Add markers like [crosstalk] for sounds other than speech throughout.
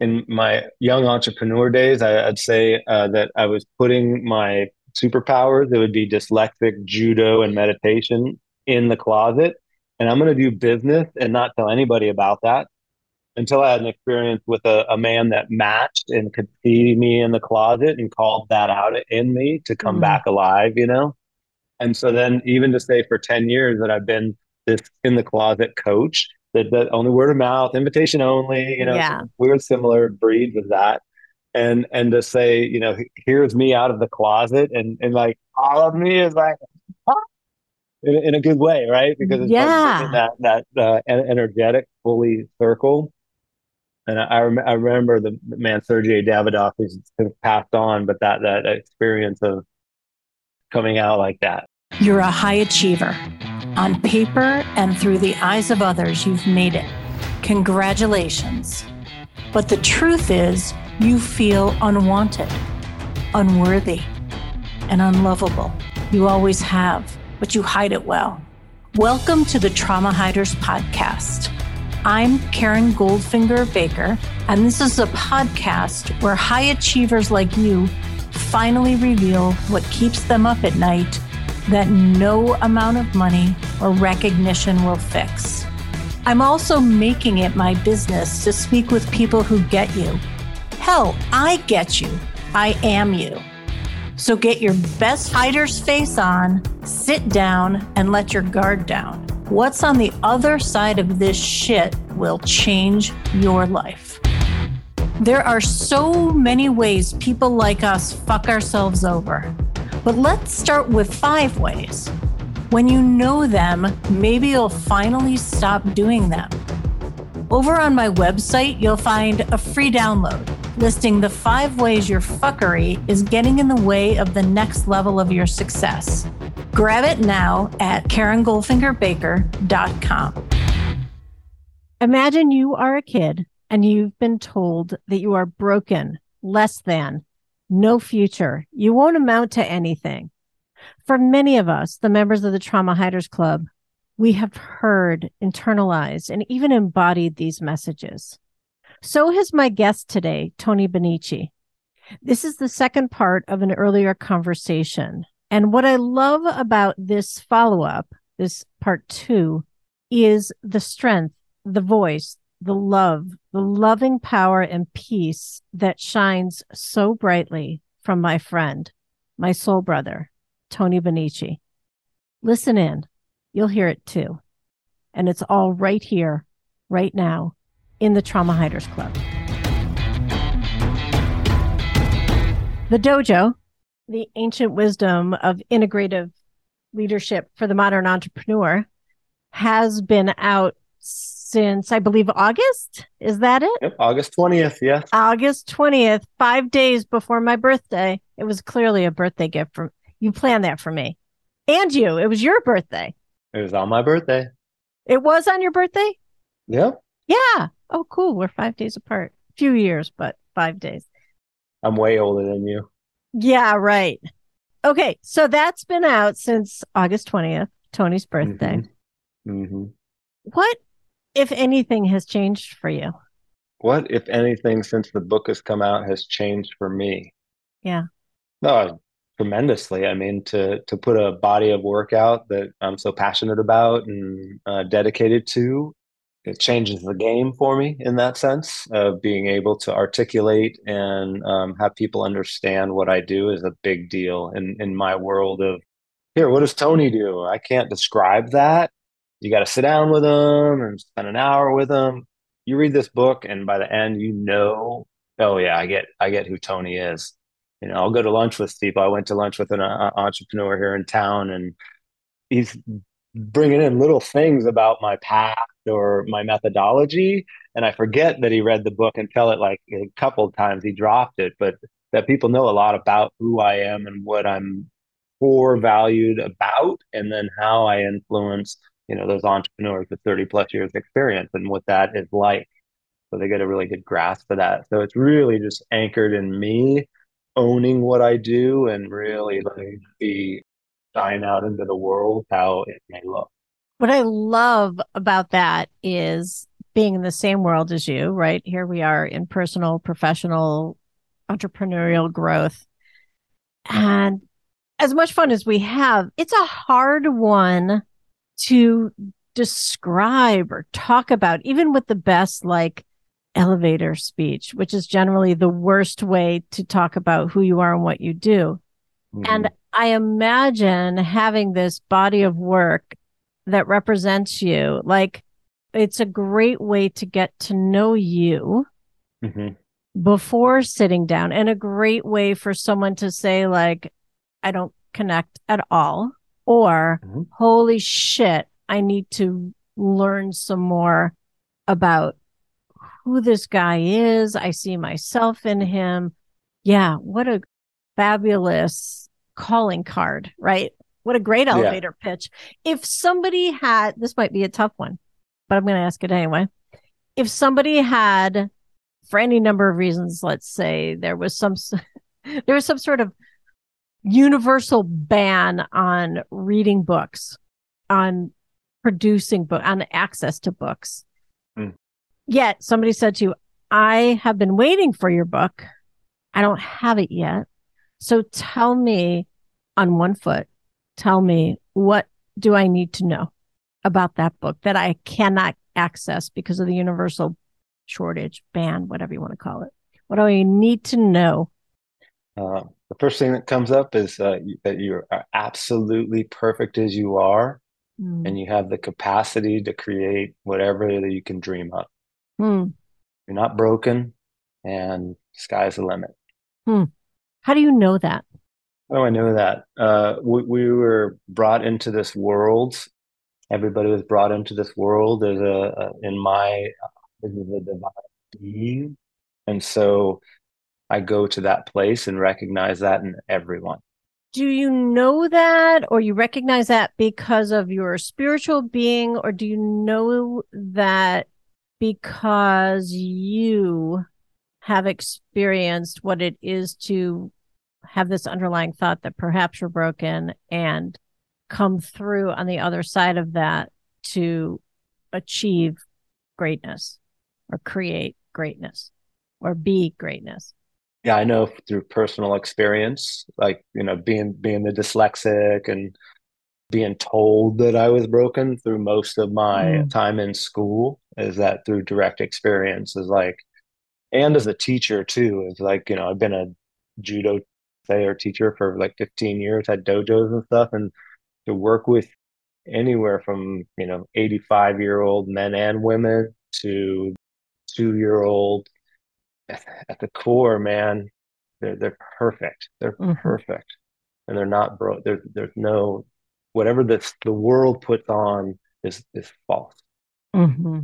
in my young entrepreneur days, I, would say uh, that I was putting my superpowers, it would be dyslexic, judo, and meditation in the closet. And I'm going to do business and not tell anybody about that until I had an experience with a, a, man that matched and could see me in the closet and called that out in me to come mm-hmm. back alive, you know? And so then even to say for 10 years that I've been this in the closet coach, that, that only word of mouth, invitation only, you know, yeah. weird similar breed with that. And and to say, you know, here's me out of the closet and and like all of me is like ah! in, in, a good way, right? Because it's yeah. like that that uh, energetic fully circle and I, I, rem- I remember the man Sergey Davidov who's passed on, but that that experience of coming out like that. You're a high achiever. On paper and through the eyes of others, you've made it. Congratulations. But the truth is, you feel unwanted, unworthy, and unlovable. You always have, but you hide it well. Welcome to the Trauma Hiders Podcast I'm Karen Goldfinger Baker, and this is a podcast where high achievers like you finally reveal what keeps them up at night that no amount of money or recognition will fix. I'm also making it my business to speak with people who get you. Hell, I get you. I am you. So get your best hider's face on, sit down, and let your guard down. What's on the other side of this shit will change your life. There are so many ways people like us fuck ourselves over. But let's start with five ways. When you know them, maybe you'll finally stop doing them. Over on my website, you'll find a free download listing the five ways your fuckery is getting in the way of the next level of your success. Grab it now at KarenGoldfingerBaker.com. Imagine you are a kid and you've been told that you are broken, less than, no future. You won't amount to anything. For many of us, the members of the Trauma Hiders Club, we have heard, internalized, and even embodied these messages. So has my guest today, Tony Bonnici. This is the second part of an earlier conversation. And what I love about this follow up, this part two, is the strength, the voice, the love, the loving power and peace that shines so brightly from my friend, my soul brother, Tony Bonnici. Listen in. You'll hear it too. And it's all right here, right now, in the Trauma Hiders Club. The dojo the ancient wisdom of integrative leadership for the modern entrepreneur has been out since I believe August. Is that it? Yep, August 20th. Yeah. August 20th, five days before my birthday. It was clearly a birthday gift from you planned that for me and you. It was your birthday. It was on my birthday. It was on your birthday? Yep. Yeah. Oh, cool. We're five days apart. A few years, but five days. I'm way older than you. Yeah, right. Okay, so that's been out since August 20th, Tony's birthday. Mm-hmm. Mm-hmm. What, if anything, has changed for you? What, if anything, since the book has come out, has changed for me? Yeah. No, tremendously. I mean, to to put a body of work out that I'm so passionate about and uh, dedicated to, it changes the game for me in that sense of being able to articulate and um, have people understand what I do is a big deal in in my world of here. What does Tony do? I can't describe that. You got to sit down with them and spend an hour with them. You read this book, and by the end, you know, oh yeah, I get I get who Tony is. You know, I'll go to lunch with people. I went to lunch with an uh, entrepreneur here in town, and he's bringing in little things about my past or my methodology and i forget that he read the book and tell it like a couple times he dropped it but that people know a lot about who i am and what i'm core valued about and then how i influence you know those entrepreneurs with 30 plus years experience and what that is like so they get a really good grasp of that so it's really just anchored in me owning what i do and really letting be shine out into the world how it may look. What I love about that is being in the same world as you, right? Here we are in personal, professional, entrepreneurial growth. And as much fun as we have, it's a hard one to describe or talk about, even with the best like elevator speech, which is generally the worst way to talk about who you are and what you do. Mm-hmm. And I imagine having this body of work that represents you, like it's a great way to get to know you mm-hmm. before sitting down and a great way for someone to say like, I don't connect at all or mm-hmm. holy shit, I need to learn some more about who this guy is. I see myself in him. Yeah. What a fabulous calling card, right? What a great elevator yeah. pitch. If somebody had, this might be a tough one, but I'm going to ask it anyway. If somebody had, for any number of reasons, let's say there was some, [laughs] there was some sort of universal ban on reading books, on producing book, on access to books. Mm. Yet somebody said to you, I have been waiting for your book. I don't have it yet. So tell me on one foot, tell me what do I need to know about that book that I cannot access because of the universal shortage, ban, whatever you want to call it? What do I need to know? Uh, the first thing that comes up is uh, that you are absolutely perfect as you are, mm. and you have the capacity to create whatever that you can dream up. Mm. You're not broken, and sky's the limit. Mm. How do you know that? Oh, I know that. Uh, we, we were brought into this world. Everybody was brought into this world as a, a in my as a divine being, and so I go to that place and recognize that in everyone. Do you know that, or you recognize that because of your spiritual being, or do you know that because you have experienced what it is to have this underlying thought that perhaps you're broken and come through on the other side of that to achieve greatness or create greatness or be greatness yeah i know through personal experience like you know being being the dyslexic and being told that i was broken through most of my mm. time in school is that through direct experience is like and as a teacher too is like you know i've been a judo player teacher for like 15 years had dojos and stuff and to work with anywhere from you know 85 year old men and women to two year old [laughs] at the core, man, they're they're perfect. They're mm-hmm. perfect, and they're not broke. There's there's no whatever this the world puts on is is false. Mm-hmm.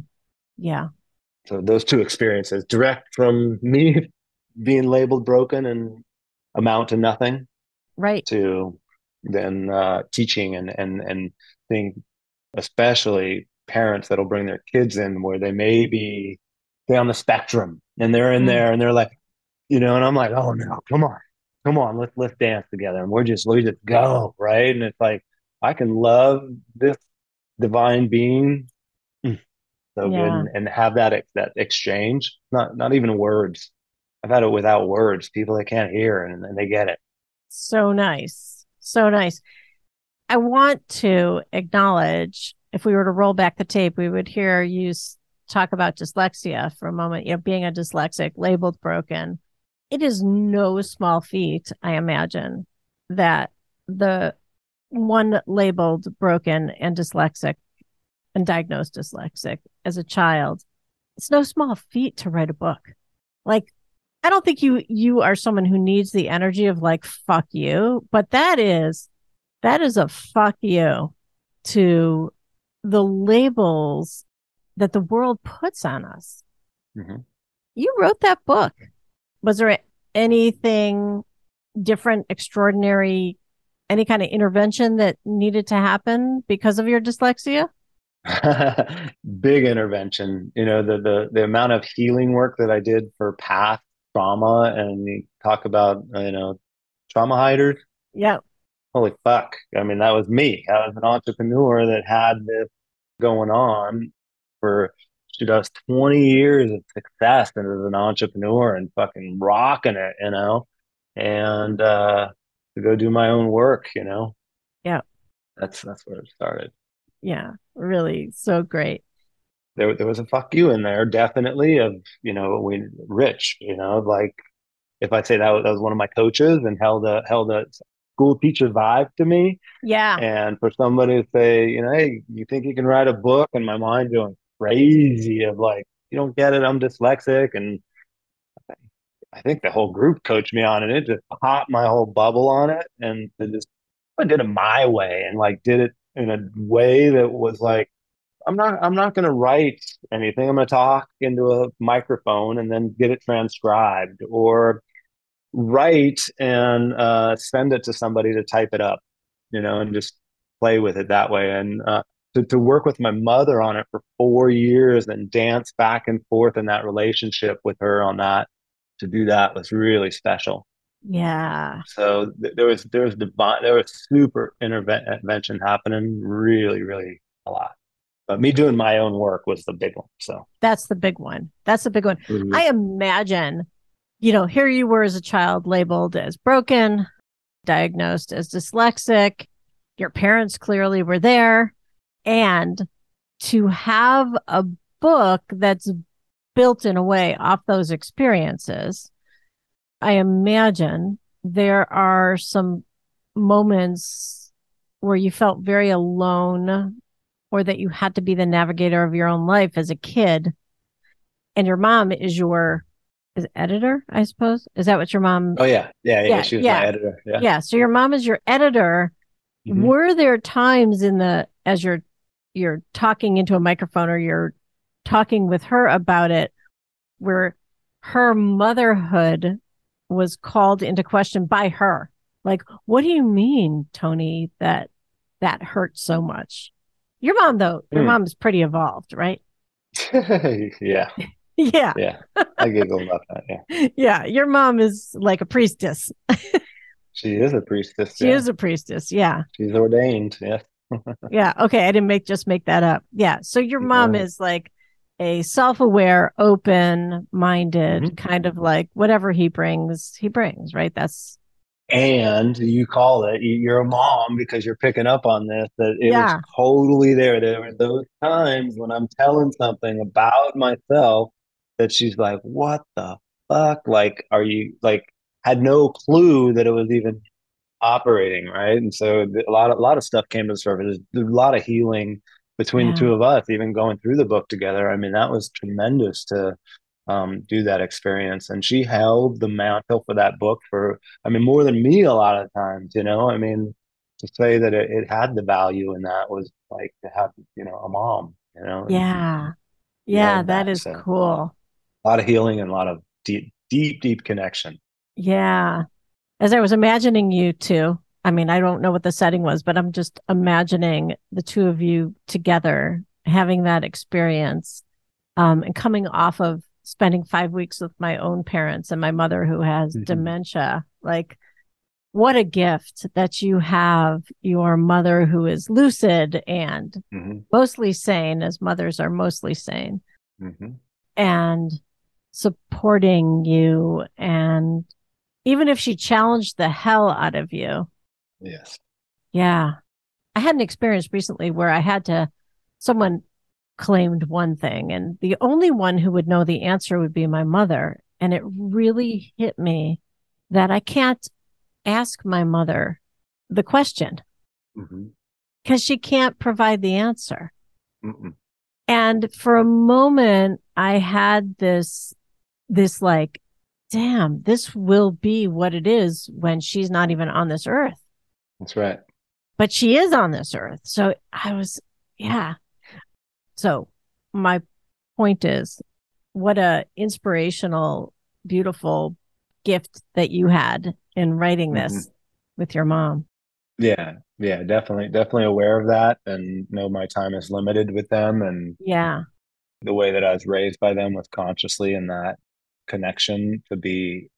Yeah. So those two experiences, direct from [laughs] me being labeled broken and amount to nothing, right? To then uh, teaching and and and being especially parents that'll bring their kids in where they may be say on the spectrum and they're in mm. there and they're like, you know, and I'm like, oh no, come on, come on, let's let's dance together, and we're just we just go right, and it's like I can love this divine being mm, so yeah. good and, and have that that exchange, not not even words. I've had it without words, people that can't hear and, and they get it. So nice, so nice. I want to acknowledge if we were to roll back the tape, we would hear you talk about dyslexia for a moment, you know, being a dyslexic, labeled broken, it is no small feat, I imagine, that the one labeled broken and dyslexic and diagnosed dyslexic as a child, it's no small feat to write a book. Like, I don't think you you are someone who needs the energy of like fuck you, but that is that is a fuck you to the labels that the world puts on us. Mm-hmm. You wrote that book. Was there anything different, extraordinary, any kind of intervention that needed to happen because of your dyslexia? [laughs] Big intervention. You know, the, the the amount of healing work that I did for past trauma and you talk about, you know, trauma hiders. Yeah. Holy fuck. I mean, that was me. I was an entrepreneur that had this going on for she does 20 years of success and as an entrepreneur and fucking rocking it, you know, and uh, to go do my own work, you know. Yeah. That's that's where it started. Yeah, really, so great. There, there was a fuck you in there, definitely. Of you know, we rich, you know, like if I say that was, that was one of my coaches and held a held a school teacher vibe to me. Yeah. And for somebody to say, you know, hey, you think you can write a book? And my mind going crazy of like, you don't get it, I'm dyslexic. And I think the whole group coached me on it. It just popped my whole bubble on it. And it just I did it my way and like did it in a way that was like, I'm not I'm not gonna write anything. I'm gonna talk into a microphone and then get it transcribed or write and uh, send it to somebody to type it up, you know, and just play with it that way. And uh, to, to work with my mother on it for four years and dance back and forth in that relationship with her on that, to do that was really special. Yeah. So th- there was there was divine there was super intervention happening really really a lot. But me doing my own work was the big one. So that's the big one. That's the big one. Mm-hmm. I imagine you know, here you were as a child labeled as broken, diagnosed as dyslexic. Your parents clearly were there. And to have a book that's built in a way off those experiences, I imagine there are some moments where you felt very alone or that you had to be the navigator of your own life as a kid. And your mom is your is editor, I suppose. Is that what your mom? Oh yeah, yeah, yeah. yeah she was yeah. my editor. Yeah. Yeah. So your mom is your editor. Mm-hmm. Were there times in the as you're you're talking into a microphone or you're talking with her about it, where her motherhood was called into question by her? Like, what do you mean, Tony? That that hurt so much. Your mom, though, your mm. mom is pretty evolved, right? [laughs] yeah. [laughs] Yeah. Yeah. I giggle about that. Yeah. [laughs] Yeah. Your mom is like a priestess. she is a priestess. She yeah. is a priestess. Yeah. She's ordained. Yeah. Yeah. Okay. I didn't make just make that up. Yeah. So your mom yeah. is like a self-aware, open-minded, mm-hmm. kind of like whatever he brings, he brings, right? That's and you call it you're a mom because you're picking up on this that it yeah. was totally there there were those times when i'm telling something about myself that she's like, what the fuck? Like, are you like had no clue that it was even operating, right? And so a lot of a lot of stuff came to the surface. There's a lot of healing between yeah. the two of us, even going through the book together. I mean, that was tremendous to um, do that experience. And she held the mantle for that book for, I mean, more than me a lot of times, you know. I mean, to say that it, it had the value in that was like to have, you know, a mom, you know. Yeah. Yeah, that, that is so. cool a lot of healing and a lot of deep, deep, deep connection. Yeah. As I was imagining you two, I mean, I don't know what the setting was, but I'm just imagining the two of you together having that experience um, and coming off of spending five weeks with my own parents and my mother who has mm-hmm. dementia. Like, what a gift that you have your mother who is lucid and mm-hmm. mostly sane, as mothers are mostly sane. Mm-hmm. And supporting you and even if she challenged the hell out of you. Yes. Yeah. I had an experience recently where I had to, someone claimed one thing, and the only one who would know the answer would be my mother. And it really hit me that I can't ask my mother the question because mm-hmm. she can't provide the answer. Mm-mm. And for a moment, I had this this like, damn, this will be what it is when she's not even on this earth. That's right. But she is on this earth. So I was, yeah. So my point is what a inspirational, beautiful gift that you had in writing this mm-hmm. with your mom. Yeah, yeah, definitely, definitely aware of that, and know my time is limited with them, and yeah, the way that I was raised by them was consciously in that connection to be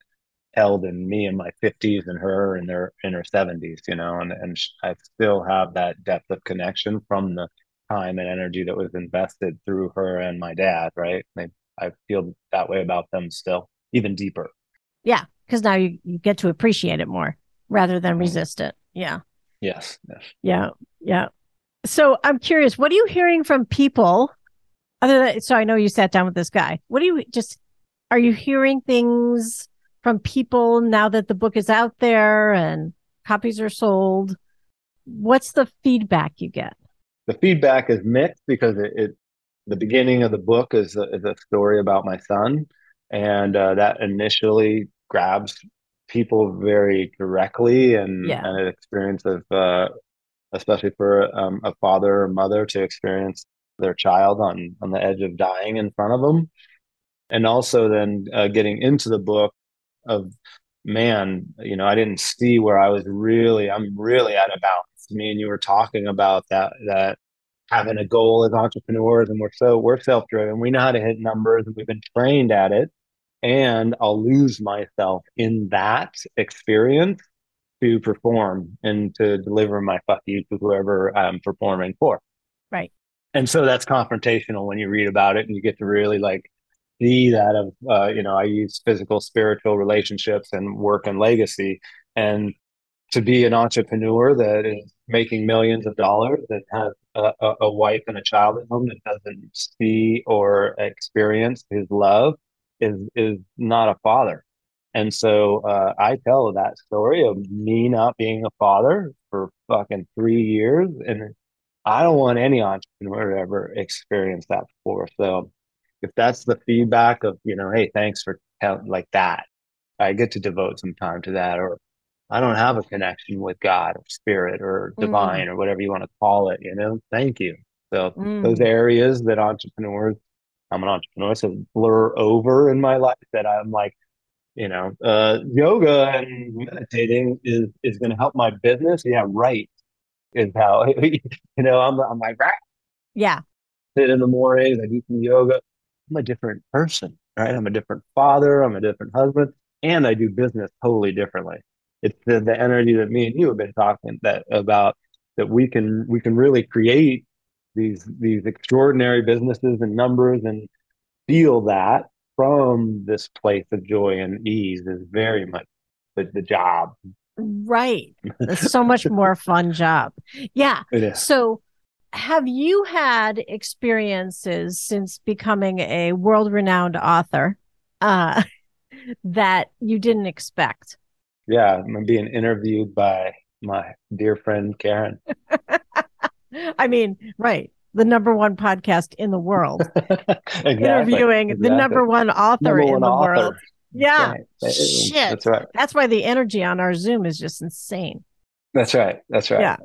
held in me in my 50s and her in their in her 70s you know and and i still have that depth of connection from the time and energy that was invested through her and my dad, right? I, I feel that way about them still, even deeper. Yeah, because now you, you get to appreciate it more rather than mm-hmm. resist it. Yeah. Yes, yes. Yeah. Yeah. So I'm curious, what are you hearing from people other than so I know you sat down with this guy. What do you just are you hearing things from people now that the book is out there and copies are sold? What's the feedback you get? The feedback is mixed because it, it the beginning of the book is a, is a story about my son, and uh, that initially grabs people very directly and, yeah. and an experience of uh, especially for um, a father or mother to experience their child on on the edge of dying in front of them and also then uh, getting into the book of man you know i didn't see where i was really i'm really out of balance. Me and you were talking about that that having a goal as entrepreneurs and we're so we're self-driven. We know how to hit numbers and we've been trained at it. And i'll lose myself in that experience to perform and to deliver my fuck you to whoever i'm performing for. Right. And so that's confrontational when you read about it and you get to really like that of uh, you know i use physical spiritual relationships and work and legacy and to be an entrepreneur that is making millions of dollars that has a, a wife and a child at home that doesn't see or experience his love is is not a father and so uh, i tell that story of me not being a father for fucking three years and I don't want any entrepreneur to ever experience that before. So if that's the feedback of, you know, hey, thanks for like that, I get to devote some time to that. Or I don't have a connection with God or spirit or divine mm. or whatever you want to call it, you know, thank you. So mm. those areas that entrepreneurs, I'm an entrepreneur, so blur over in my life that I'm like, you know, uh, yoga and meditating is is going to help my business. Yeah, right is how [laughs] you know I'm I'm like right. Yeah. Sit in the mornings, I do some yoga. I'm a different person, right? I'm a different father, I'm a different husband, and I do business totally differently. It's the, the energy that me and you have been talking that about that we can we can really create these these extraordinary businesses and numbers and feel that from this place of joy and ease is very much the, the job Right. It's so much more fun job. Yeah. So have you had experiences since becoming a world renowned author uh, [laughs] that you didn't expect? Yeah, I'm being interviewed by my dear friend Karen. [laughs] I mean, right. The number one podcast in the world. [laughs] exactly. Interviewing exactly. the number one author number in the author. world. Yeah. Shit. That's right. That's why the energy on our Zoom is just insane. That's right. That's right. Yeah.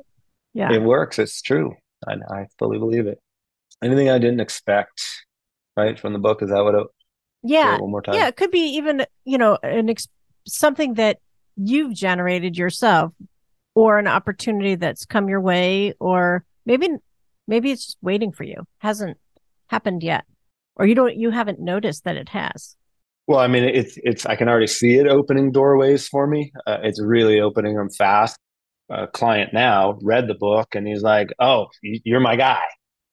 Yeah. It works. It's true. I, I fully believe it. Anything I didn't expect, right, from the book, is that what it yeah one more time yeah it could be even you know an ex- something that you've generated yourself or an opportunity that's come your way or maybe maybe it's just waiting for you hasn't happened yet or you don't you haven't noticed that it has well, I mean, it's it's I can already see it opening doorways for me. Uh, it's really opening them fast. A client now read the book and he's like, "Oh, you're my guy.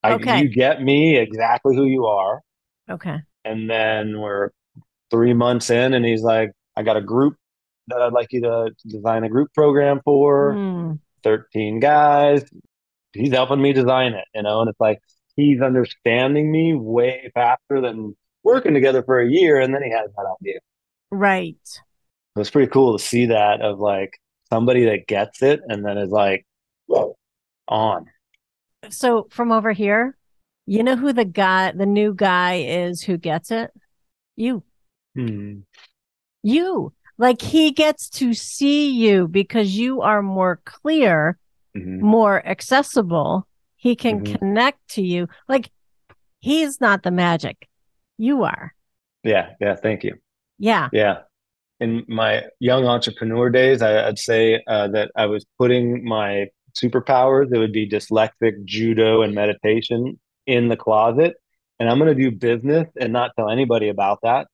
I, okay. You get me exactly who you are." Okay. And then we're three months in, and he's like, "I got a group that I'd like you to design a group program for. Mm. Thirteen guys. He's helping me design it, you know." And it's like he's understanding me way faster than working together for a year and then he has that idea. Right. It was pretty cool to see that of like somebody that gets it and then is like, on. So from over here, you know who the guy, the new guy is who gets it? You. Hmm. You. Like he gets to see you because you are more clear, mm-hmm. more accessible. He can mm-hmm. connect to you. Like he's not the magic you are. Yeah. Yeah. Thank you. Yeah. Yeah. In my young entrepreneur days, I, would say uh, that I was putting my superpowers, it would be dyslexic, judo, and meditation in the closet. And I'm going to do business and not tell anybody about that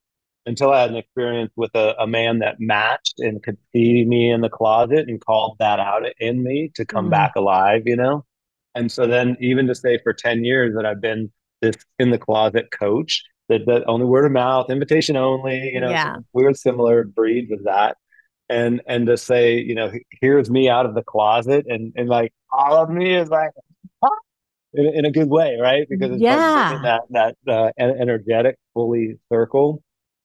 until I had an experience with a, a, man that matched and could see me in the closet and called that out in me to come mm. back alive, you know? And so then even to say for 10 years that I've been this in the closet coach, that, that only word of mouth, invitation only, you know, Yeah. we're similar breeds with that. And and to say, you know, here's me out of the closet and and like all of me is like "Ah," [laughs] in, in a good way, right? Because it's Yeah. like that that uh, energetic, fully circle.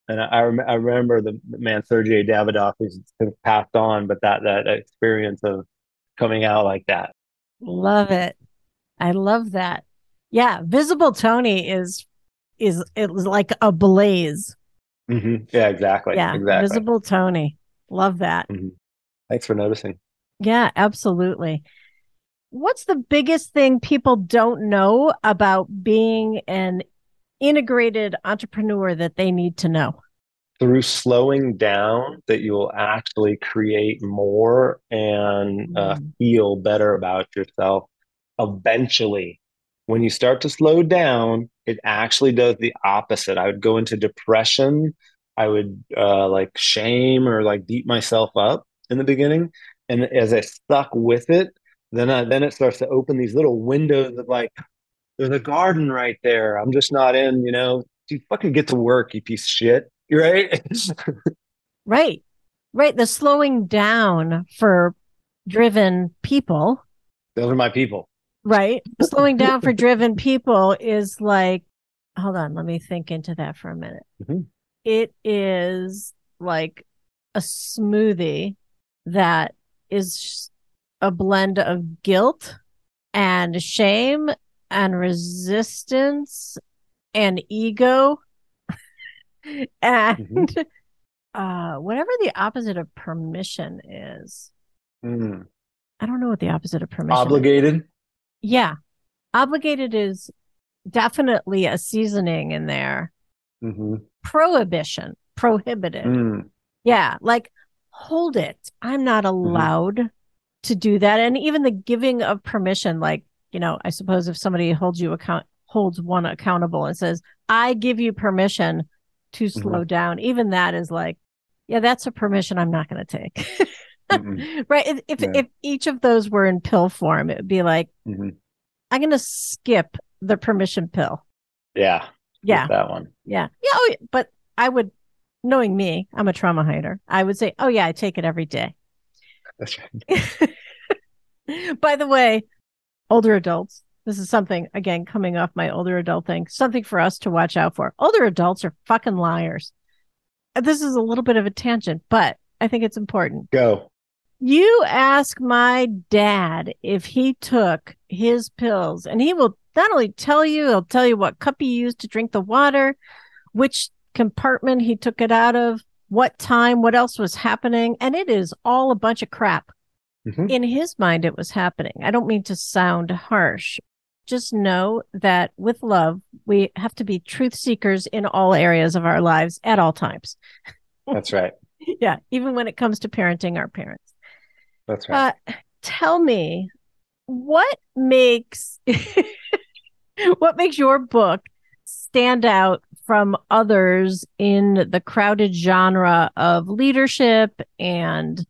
And I, I, rem- I remember the man Sergey Davidoff who's passed on, but that that experience of coming out like that. Love it. I love that. Yeah, visible Tony is is it was like a blaze. hmm Yeah, exactly. yeah, exactly. visible Tony. Love that. Mhm. Thanks for noticing. Yeah, absolutely. What's the biggest thing people don't know about being an integrated entrepreneur that they need to know? Through slowing down, that you will actually create more and uh, Mm. feel better about yourself. Eventually, when you start to slow down, it actually does the opposite. I would go into depression. I would uh, like shame or like beat myself up in the beginning, and as I stuck with it, then I, then it starts to open these little windows of like, there's a garden right there. I'm just not in. You know, you fucking get to work, you piece of shit. You're [laughs] right. Right. Right. The slowing down for driven people, Those are my people. Right? slowing down for driven people is like, hold on, let me think into that for a minute. Mhm. It is like a smoothie that is a blend of guilt and shame and resistance and ego [laughs] and uh whatever the opposite of permission is. Mm. I don't know what the opposite of permission is. Yeah. Obligated is definitely a seasoning in there. hmm Prohibition, prohibited. Mm. Yeah. Like, hold it. I'm not allowed to do that. And even the giving of permission, like, you know, I suppose if somebody holds you account, holds one accountable and says, I give you permission to slow down, even that is like, yeah, that's a permission I'm not going to take. [laughs] Mm-mm. [laughs] right. If, if, Yeah. if each of those were in pill form, it would be like, Mhm. I'm going to skip the permission pill. Yeah. Yeah. That one. Yeah. Yeah. Oh. But I would, knowing me, I'm a trauma hider. I would say, oh, yeah, I take it every day. That's right. [laughs] By the way, older adults, this is something, again, coming off my older adult thing, something for us to watch out for. Older adults are fucking liars. This is a little bit of a tangent, but I think it's important. Go. You ask my dad if he took his pills, and he will not only tell you, he'll tell you what cup he used to drink the water, which compartment he took it out of, what time, what else was happening. And it is all a bunch of crap. Mhm. In his mind, it was happening. I don't mean to sound harsh. Just know that with love, we have to be truth seekers in all areas of our lives at all times. That's right. [laughs] Yeah, even when it comes to parenting our parents. That's right. Uh, tell me what makes [laughs] what makes your book stand out from others in the crowded genre of leadership and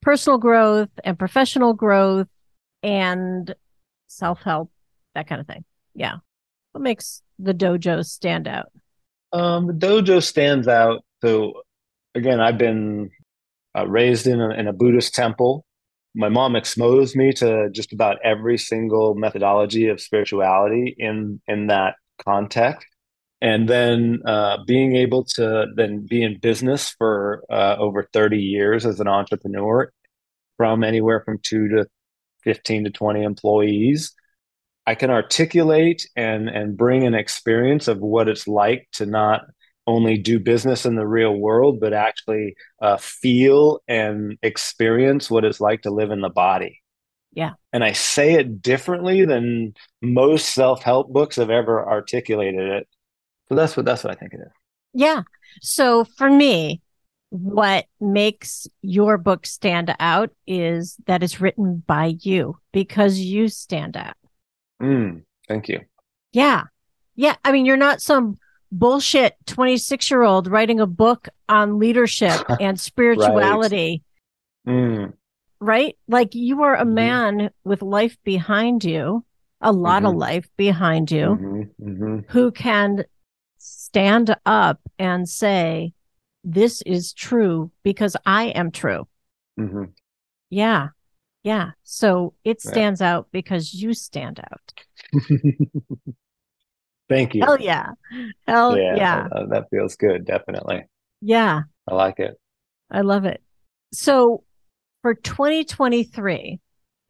personal growth and professional growth and self-help that kind of thing yeah what makes the dojo stand out Um, the dojo stands out. So again, I've been uh, raised in a, in a Buddhist temple. My mom exposed me to just about every single methodology of spirituality in in that context. And then uh, being able to then be in business for uh, over 30 years as an entrepreneur, from anywhere from two to 15 to 20 employees, I can articulate and and bring an experience of what it's like to not only do business in the real world, but actually uh, feel and experience what it's like to live in the body. Yeah. And I say it differently than most self-help books have ever articulated it. So that's what that's what I think it is. Yeah. So for me, what makes your book stand out is that it's written by you because you stand out. Mm, thank you. Yeah. Yeah. I mean, you're not some bullshit 26 year old writing a book on leadership [laughs] and spirituality, Mm, right? Like you are a Mhm. man with life behind you a lot of Mhm. life behind you, Mhm, mhm. who can stand up and say, This is true because I am true. Mhm. Yeah. Yeah. So it Right. stands out because you stand out. [laughs] Thank you. Hell yeah. Hell yeah. yeah, uh, that feels good. Definitely, Yeah. I like it. I love it. So for 2023,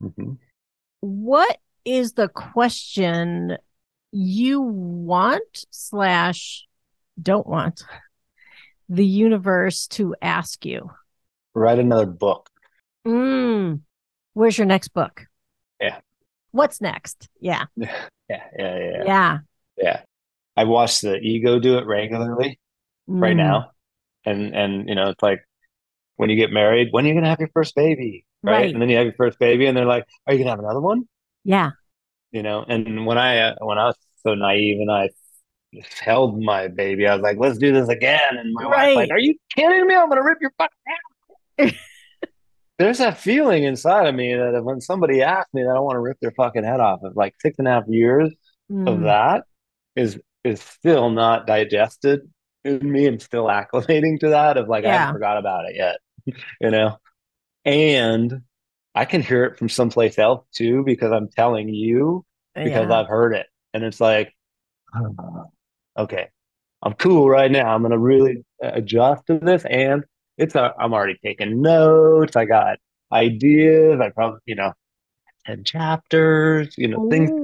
Mhm. what is the question you want slash don't want the universe to ask you? Write another book. Mm, where's your next book? Yeah. What's next? Yeah. [laughs] Yeah, yeah, yeah, yeah. Yeah. I watch the ego do it regularly right Mm, now, and and you know it's like when you get married, when are you gonna have your first baby, right? Right. And then you have your first baby, and they're like, "Are you gonna have another one?" Yeah. You know. And when I uh, when I was so naive and I held my baby, I was like, "Let's do this again." And my wife's like, "Are you kidding me? I'm gonna rip your fucking head." off." [laughs] There's that feeling inside of me that when somebody asks me that I want to rip their fucking head off of like six and a half years of Mm, that is is still not digested in me and still acclimating to that of like I haven't forgot about it yet, [laughs] you know. And I can hear it from someplace else too because I'm telling you because yeah. I've heard it, and it's like, "Ah, okay, I'm cool right now. I'm gonna really adjust to this, and it's a, I'm already taking notes. I got ideas. I probably you know ten chapters. You know things Ooh.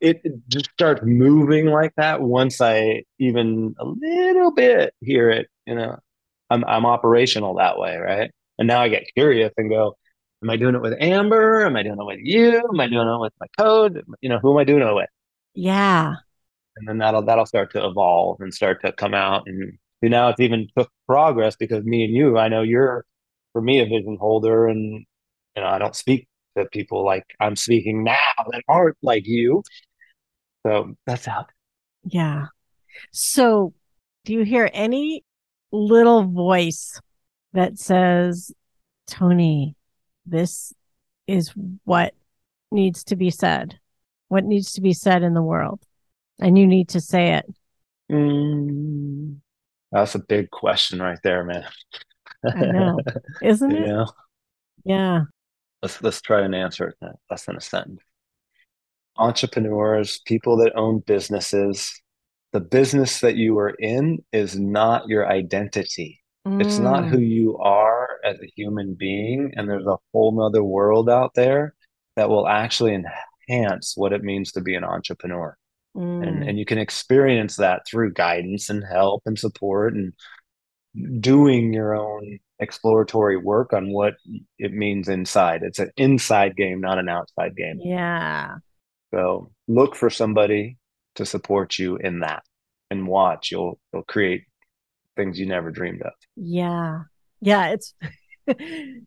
It just starts moving like that once I even a little bit hear it, you know, I'm I'm operational that way, right? And now I get curious and go, am I doing it with Amber? Am I doing it with you? Am I doing it with my code? You know, who am I doing it with? Yeah. And then that'll that'll start to evolve and start to come out. And you know, it's even took progress because me and you, I know you're for me a vision holder and you know, I don't speak to people like I'm speaking now that aren't like you. So that's out. Yeah. So, do you hear any little voice that says, Tony, this is what needs to be said? What needs to be said in the world? And you need to say it. Mm, that's a big question right there, man. I know, isn't [laughs] it? know, Yeah. let's let's try and answer it in less than a sentence. Entrepreneurs, people that own businesses, the business that you are in is not your identity. It's not Mm, who you are as a human being, and there's a whole nother world out there that will actually enhance what it means to be an entrepreneur. and mm, and you can experience that through guidance and help and support and doing your own exploratory work on what it means inside. It's an inside game, not an outside game. yeah. So look for somebody to support you in that and watch. You'll you'll create things you never dreamed of. Yeah. Yeah. It's, [laughs]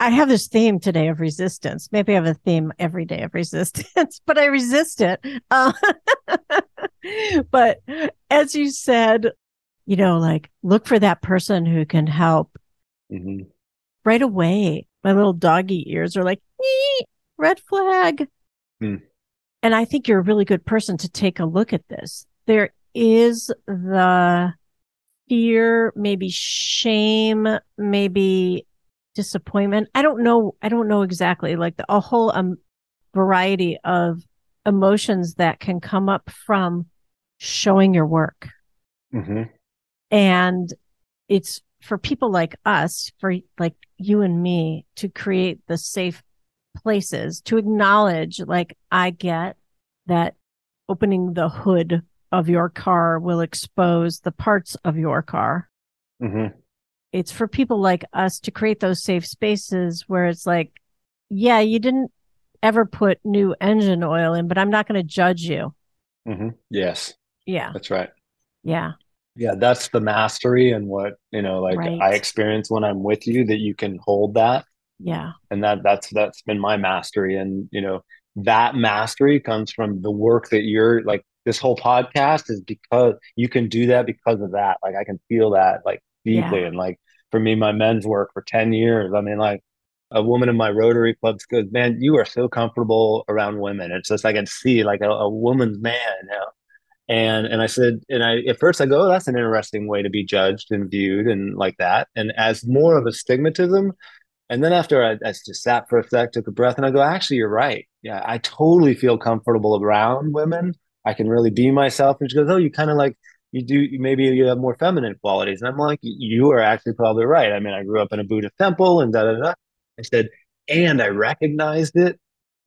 I have this theme today of resistance. Maybe I have a theme every day of [laughs] resistance, but I resist it. Uh, [laughs] but as you said, you know, like look for that person who can help Mhm. right away. My little doggy ears are like, red flag. Hmm. And I think you're a really good person to take a look at this. There is the fear, maybe shame, maybe disappointment. I don't know. I don't know exactly like the, a whole um, variety of emotions that can come up from showing your work. Mhm. And it's for people like us, for like you and me to create the safe places to acknowledge, like, I get that opening the hood of your car will expose the parts of your car. Mhm. It's for people like us to create those safe spaces where it's like, yeah, you didn't ever put new engine oil in, but I'm not going to judge you. Mhm. Yes, Yeah. that's right. Yeah. Yeah, that's the mastery and what, you know, like Right. I experience when I'm with you that you can hold that Yeah. and that that's that's been my mastery and you know that mastery comes from the work that you're like this whole podcast is because you can do that because of that like i can feel that like deeply Yeah. and like for me my men's work for 10 years i mean like a woman in my Rotary club goes, "Man, you are so comfortable around women. It's just I can see like a, a woman's man." You know? And and I said, and I at first I go, oh, "That's an interesting way to be judged and viewed and like that." And as more of a stigmatism, and then after I, I just sat for a sec, took a breath, and I go, "Actually, you're right. Yeah, I totally feel comfortable around women. I can really be myself." And she goes, "Oh, you kind of like." you do maybe you have more feminine qualities. And I'm like, you are actually probably right. I mean, I grew up in a Buddhist temple and da da da. I said, and I recognized it.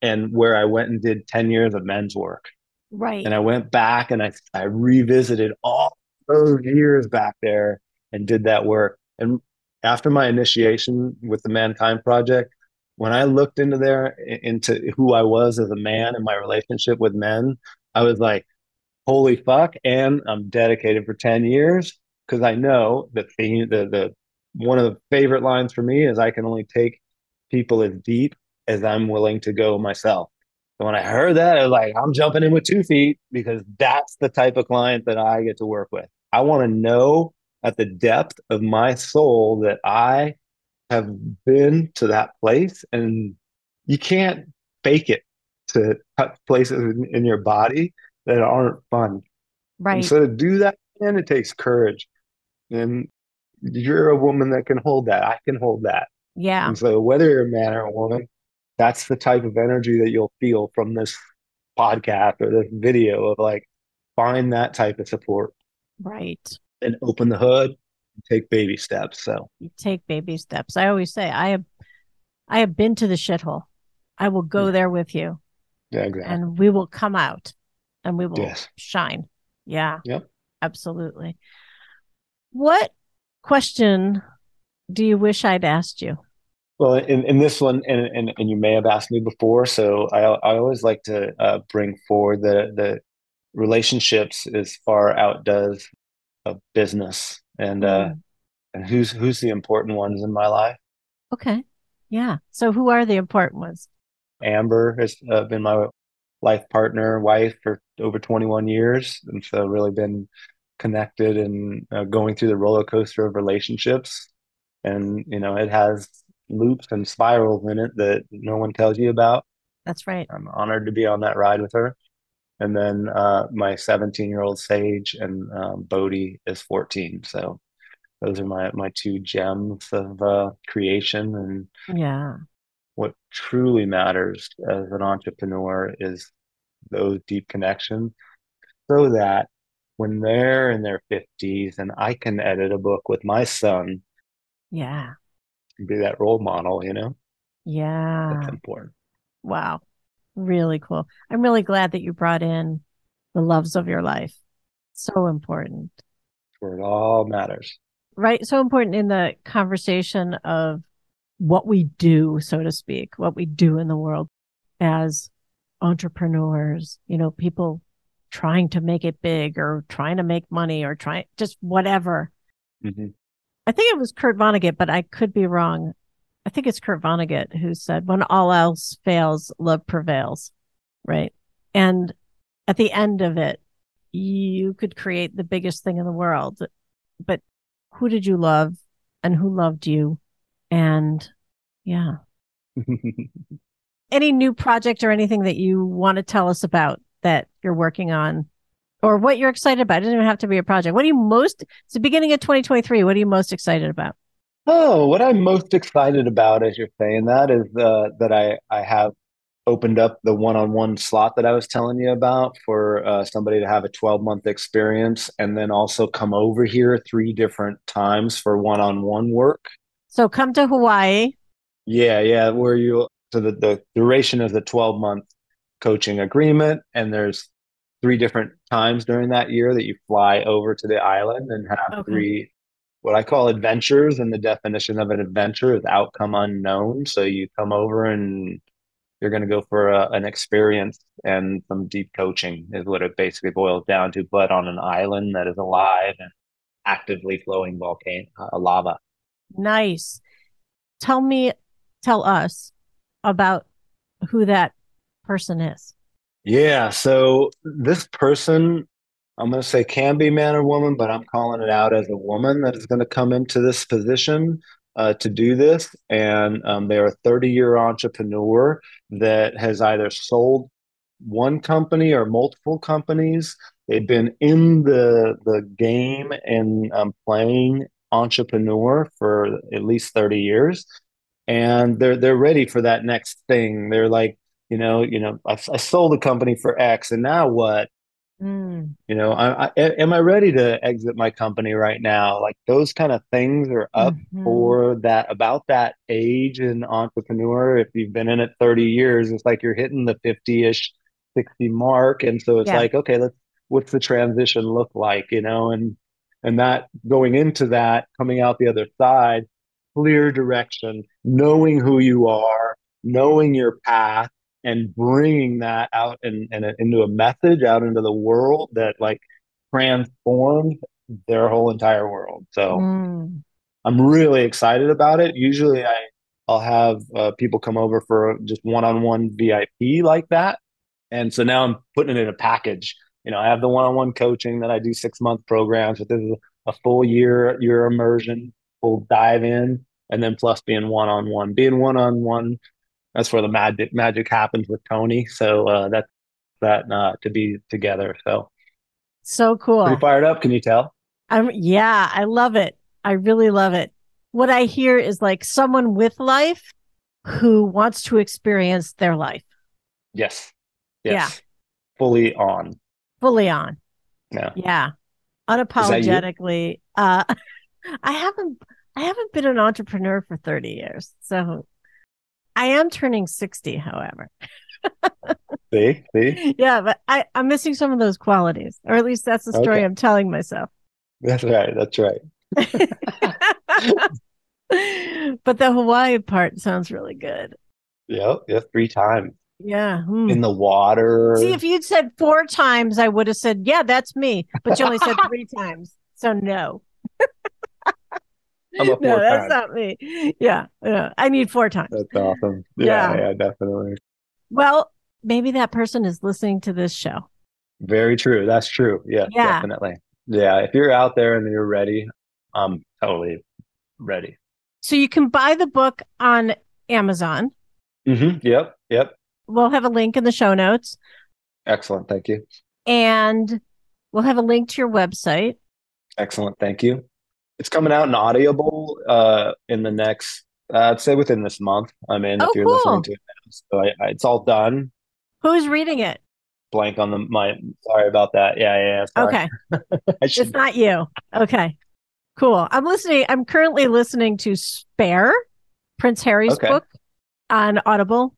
And where I went and did 10 years of men's work. Right. And I went back and I, I revisited all those years back there and did that work. And after my initiation with the Mankind Project, when I looked into there, into who I was as a man and my relationship with men, I was like, holy fuck. And I'm dedicated for 10 years because I know that the, the, the, one of the favorite lines for me is I can only take people as deep as I'm willing to go myself. And when I heard that, I was like, I'm jumping in with two feet because that's the type of client that I get to work with. I want to know at the depth of my soul that I have been to that place and you can't fake it to touch places in, in your body that aren't fun. Right. And so to do that, and it takes courage. And you're a woman that can hold that. I can hold that. Yeah. And so whether you're a man or a woman, that's the type of energy that you'll feel from this podcast or this video of like find that type of support. Right. And open the hood, take baby steps. So you take baby steps. I always say I have I have been to the shithole. I will go yeah. there with you. Yeah, exactly. And we will come out and we will yes. shine. Yeah. Yep. Absolutely. What question do you wish I'd asked you? Well, in, in this one, and, and, and you may have asked me before, so I, I always like to uh, bring forward the, the relationships as far outdoes a business and uh, mm. and who's who's the important ones in my life. Okay, yeah. So who are the important ones? Amber has uh, been my life partner, wife for over 21 years, and so really been connected and uh, going through the roller coaster of relationships and you know it has loops and spirals in it that no one tells you about that's right i'm honored to be on that ride with her and then uh, my 17 year old sage and um, bodhi is 14 so those are my my two gems of uh, creation and yeah what truly matters as an entrepreneur is those deep connections so that when they're in their 50s and I can edit a book with my son. Yeah. Be that role model, you know? Yeah. That's important. Wow. Really cool. I'm really glad that you brought in the loves of your life. So important. Where it all matters. Right. So important in the conversation of what we do, so to speak, what we do in the world as entrepreneurs, you know, people trying to make it big or trying to make money or trying just whatever. Mm-hmm. I think it was Kurt Vonnegut, but I could be wrong. I think it's Kurt Vonnegut who said, when all else fails, love prevails. Right. And at the end of it, you could create the biggest thing in the world. But who did you love and who loved you? And yeah. [laughs] Any new project or anything that you want to tell us about that you're working on or what you're excited about. It doesn't even have to be a project. What are you most, it's the beginning of 2023. What are you most excited about? Oh, what I'm most excited about as you're saying that is uh, that I, I have opened up the one-on-one slot that I was telling you about for uh, somebody to have a 12-month experience and then also come over here three different times for one-on-one work. So come to Hawaii. Yeah, yeah, where you so the, the duration of the 12 month coaching agreement and there's three different times during that year that you fly over to the island and have okay. three what I call adventures and the definition of an adventure is outcome unknown so you come over and you're going to go for a, an experience and some deep coaching is what it basically boils down to but on an island that is alive and actively flowing volcano uh, lava nice tell me tell us about who that person is? Yeah. So this person, I'm going to say can be man or woman, but I'm calling it out as a woman that is going to come into this position. uh, to do this, and um, they're a 30 year entrepreneur that has either sold one company or multiple companies. They've been in the the game and um, playing entrepreneur for at least 30 years, and they're they're ready for that next thing. They're like, you know, you know, I, I sold a company for X, and now what? Mm. You know, I, I, am I ready to exit my company right now? Like those kind of things are up mm-hmm. for that about that age in entrepreneur. If you've been in it 30 years, it's like you're hitting the 50 ish, 60 mark. And so it's yeah. like, okay, let's, what's the transition look like, you know? And, and that going into that, coming out the other side, clear direction, knowing who you are, knowing your path, and bringing that out and in, in into a message out into the world that like transforms their whole entire world. So mm. I'm really excited about it. Usually I I'll have uh, people come over for just one-on-one VIP like that. And so now I'm putting it in a package. You know, I have the one-on-one coaching that I do six month programs, but this is a full year year immersion, full dive in, and then plus being one-on-one. Being one-on-one that's where the magic magic happens with Tony. So uh, that's that uh, to be together. So so cool. Pretty fired up. Can you tell? I'm yeah. I love it. I really love it. What I hear is like someone with life who wants to experience their life. Yes. Yes. Yeah. Fully on. Fully on. Yeah. Yeah. Unapologetically. Uh [laughs] I haven't I haven't been an entrepreneur for 30 years. So I am turning 60, however. see, see? Yeah, but I, I'm missing some of those qualities, or at least that's the story okay. I'm telling myself. That's right. That's right. [laughs] but the Hawaii part sounds really good. Yeah, yeah, three times. Yeah. Hmm. In the water. See, if you'd said four times, I would have said, yeah, that's me. But you only said three [laughs] times. So no. I'm a [laughs] no, that's not me. Yeah, yeah. I need four times. That's awesome. Yeah, yeah, yeah, definitely. Well, maybe that person is listening to this show. Very true. That's true. Yeah, yeah. definitely. Yeah, if you're out there and you're ready, I'm totally ready. So you can buy the book on Amazon. Mm-hmm. Yep. Yep. We'll have a link in the show notes. Excellent. Thank you. And we'll have a link to your website. Excellent. Thank you. It's coming out in Audible uh, in the next, uh, I'd say within this month. I mean, oh, if you're cool. listening to it now, so I, I, it's all done. Who's reading it? Blank on the my. Sorry about that. Yeah, yeah. yeah okay, [laughs] it's not you. Okay, cool. I'm listening. I'm currently listening to Spare, Prince Harry's okay. book, on Audible.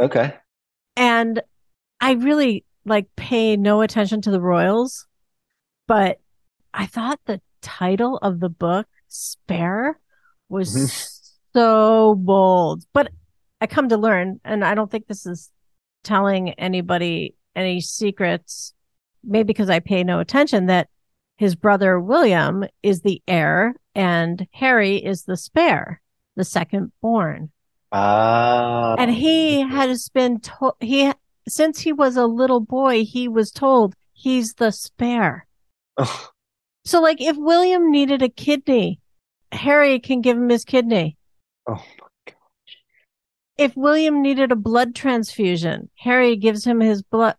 Okay. And I really like pay no attention to the royals, but I thought the title of the book, Spare, was mm-hmm. so bold. But I come to learn, and I don't think this is telling anybody any secrets, maybe because I pay no attention, that his brother William is the heir and Harry is the spare, the second born. Ah. And he has been told, he, since he was a little boy, he was told he's the spare. Oh. So, like, if William needed a kidney, Harry can give him his kidney. Oh my gosh. If William needed a blood transfusion, Harry gives him his blood,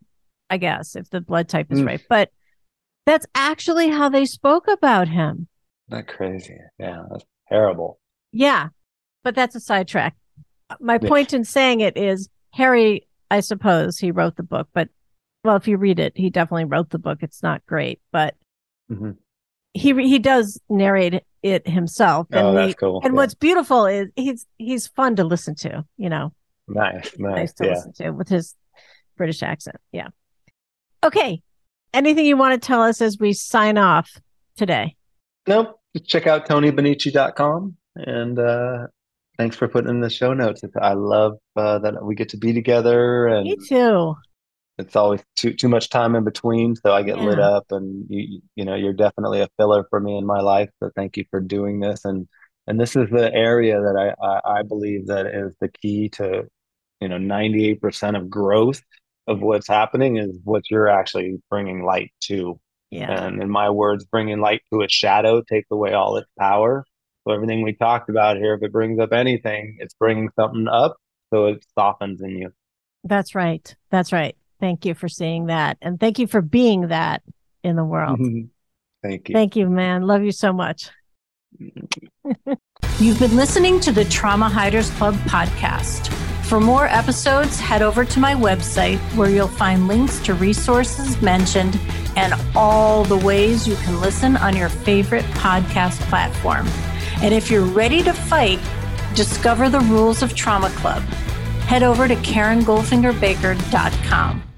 I guess, if the blood type is mm. right. But that's actually how they spoke about him. That crazy. Yeah, that's terrible. Yeah, but that's a sidetrack. My point in saying it is Harry, I suppose he wrote the book, but well, if you read it, he definitely wrote the book. It's not great, but mm-hmm he he does narrate it himself. And oh, that's cool. And yeah. what's beautiful is he's he's fun to listen to. You know, nice, nice, nice to yeah. listen to with his British accent. Yeah. Okay. Anything you want to tell us as we sign off today? Nope. Just check out tonybonnici.com and uh thanks for putting in the show notes. I love uh, that we get to be together and Me too it's always too too much time in between so i get yeah. lit up and you you know you're definitely a filler for me in my life so thank you for doing this and and this is the area that i i, I believe that is the key to you know 98% of growth of what's happening is what you're actually bringing light to yeah and in my words bringing light to its shadow takes away all its power So everything we talked about here, if it brings up anything, it's bringing something up. So it softens in you. That's right. That's right. Thank you for seeing that. And thank you for being that in the world. Mm-hmm. Thank you. Thank you, man. Love you so much. [laughs] You've been listening to the Trauma Hiders Club podcast. For more episodes, head over to my website where you'll find links to resources mentioned and all the ways you can listen on your favorite podcast platform. And if you're ready to fight, discover the rules of Trauma Club. Head over to KarenGoldfingerBaker.com.